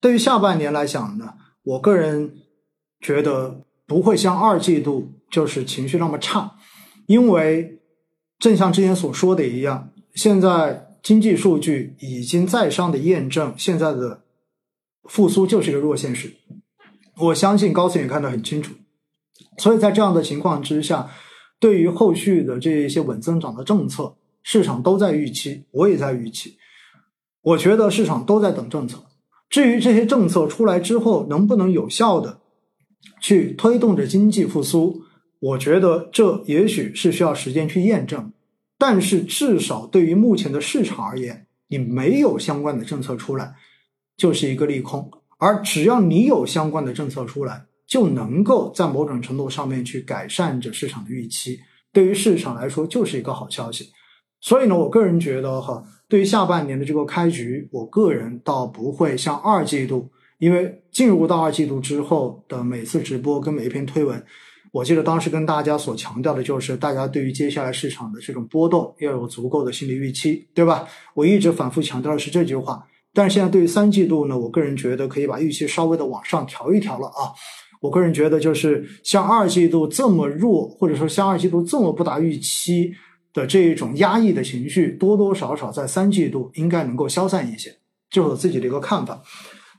对于下半年来讲呢，我个人觉得不会像二季度就是情绪那么差，因为正像之前所说的一样，现在经济数据已经在商的验证，现在的复苏就是一个弱现实。我相信高层也看得很清楚，所以在这样的情况之下，对于后续的这一些稳增长的政策，市场都在预期，我也在预期。我觉得市场都在等政策。至于这些政策出来之后能不能有效的去推动着经济复苏，我觉得这也许是需要时间去验证。但是至少对于目前的市场而言，你没有相关的政策出来，就是一个利空。而只要你有相关的政策出来，就能够在某种程度上面去改善着市场的预期。对于市场来说，就是一个好消息。所以呢，我个人觉得哈。对于下半年的这个开局，我个人倒不会像二季度，因为进入到二季度之后的每次直播跟每一篇推文，我记得当时跟大家所强调的就是，大家对于接下来市场的这种波动要有足够的心理预期，对吧？我一直反复强调的是这句话。但是现在对于三季度呢，我个人觉得可以把预期稍微的往上调一调了啊。我个人觉得就是像二季度这么弱，或者说像二季度这么不达预期。的这一种压抑的情绪，多多少少在三季度应该能够消散一些，这是我自己的一个看法。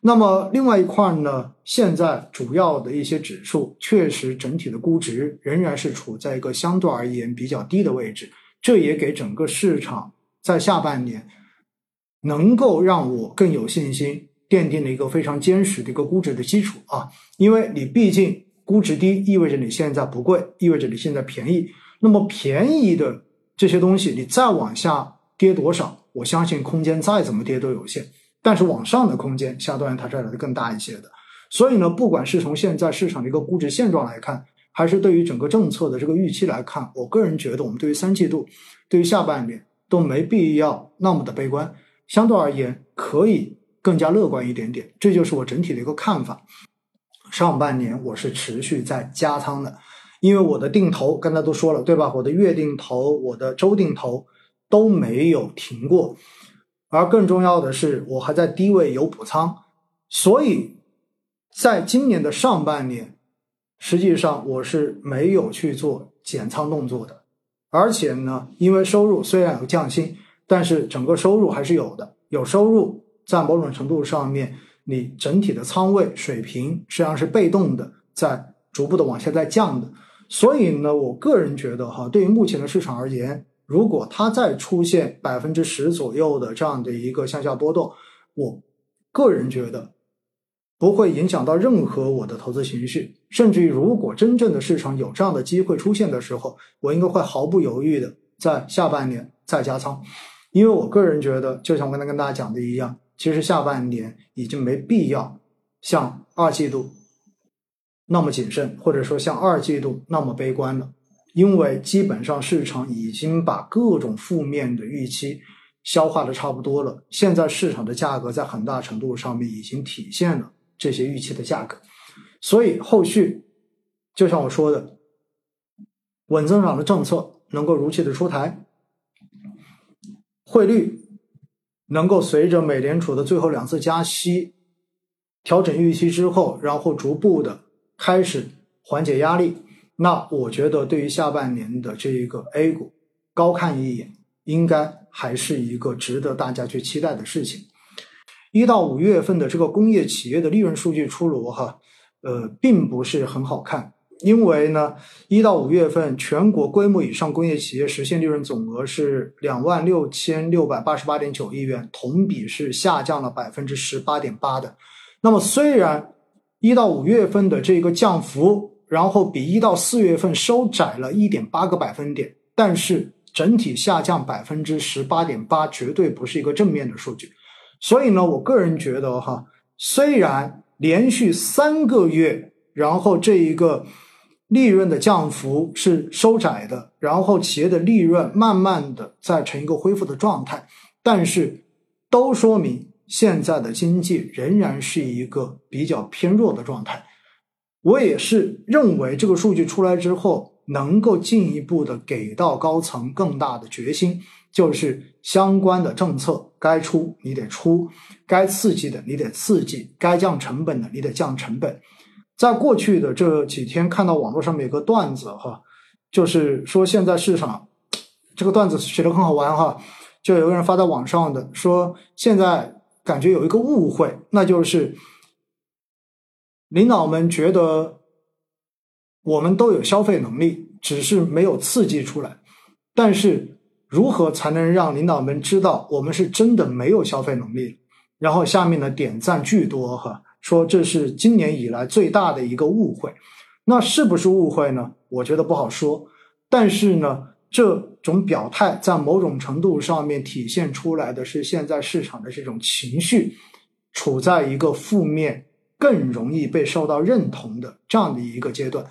那么另外一块呢，现在主要的一些指数，确实整体的估值仍然是处在一个相对而言比较低的位置，这也给整个市场在下半年能够让我更有信心，奠定了一个非常坚实的一个估值的基础啊。因为你毕竟估值低，意味着你现在不贵，意味着你现在便宜。那么便宜的。这些东西你再往下跌多少，我相信空间再怎么跌都有限。但是往上的空间相对它是来的更大一些的。所以呢，不管是从现在市场的一个估值现状来看，还是对于整个政策的这个预期来看，我个人觉得我们对于三季度、对于下半年都没必要那么的悲观。相对而言，可以更加乐观一点点。这就是我整体的一个看法。上半年我是持续在加仓的。因为我的定投刚才都说了，对吧？我的月定投、我的周定投都没有停过，而更重要的是，我还在低位有补仓，所以在今年的上半年，实际上我是没有去做减仓动作的。而且呢，因为收入虽然有降薪，但是整个收入还是有的。有收入，在某种程度上面，你整体的仓位水平实际上是被动的，在逐步的往下在降的。所以呢，我个人觉得哈，对于目前的市场而言，如果它再出现百分之十左右的这样的一个向下波动，我个人觉得不会影响到任何我的投资情绪。甚至于，如果真正的市场有这样的机会出现的时候，我应该会毫不犹豫的在下半年再加仓，因为我个人觉得，就像我刚才跟大家讲的一样，其实下半年已经没必要像二季度。那么谨慎，或者说像二季度那么悲观了，因为基本上市场已经把各种负面的预期消化的差不多了。现在市场的价格在很大程度上面已经体现了这些预期的价格，所以后续就像我说的，稳增长的政策能够如期的出台，汇率能够随着美联储的最后两次加息调整预期之后，然后逐步的。开始缓解压力，那我觉得对于下半年的这一个 A 股，高看一眼，应该还是一个值得大家去期待的事情。一到五月份的这个工业企业的利润数据出炉，哈，呃，并不是很好看，因为呢，一到五月份全国规模以上工业企业实现利润总额是两万六千六百八十八点九亿元，同比是下降了百分之十八点八的。那么虽然一到五月份的这个降幅，然后比一到四月份收窄了一点八个百分点，但是整体下降百分之十八点八，绝对不是一个正面的数据。所以呢，我个人觉得哈，虽然连续三个月，然后这一个利润的降幅是收窄的，然后企业的利润慢慢的在成一个恢复的状态，但是都说明。现在的经济仍然是一个比较偏弱的状态，我也是认为这个数据出来之后，能够进一步的给到高层更大的决心，就是相关的政策该出你得出，该刺激的你得刺激，该降成本的你得降成本。在过去的这几天，看到网络上面有个段子哈，就是说现在市场这个段子写的很好玩哈，就有个人发在网上的说，现在感觉有一个误会，那就是领导们觉得我们都有消费能力，只是没有刺激出来。但是如何才能让领导们知道我们是真的没有消费能力？然后下面的点赞巨多哈。说这是今年以来最大的一个误会，那是不是误会呢？我觉得不好说。但是呢，这种表态在某种程度上面体现出来的是现在市场的这种情绪处在一个负面、更容易被受到认同的这样的一个阶段，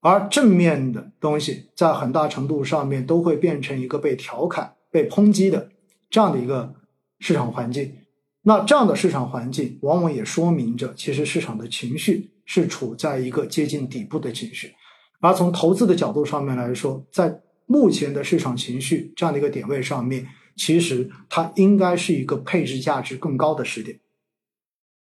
而正面的东西在很大程度上面都会变成一个被调侃、被抨击的这样的一个市场环境。那这样的市场环境，往往也说明着，其实市场的情绪是处在一个接近底部的情绪。而从投资的角度上面来说，在目前的市场情绪这样的一个点位上面，其实它应该是一个配置价值更高的时点。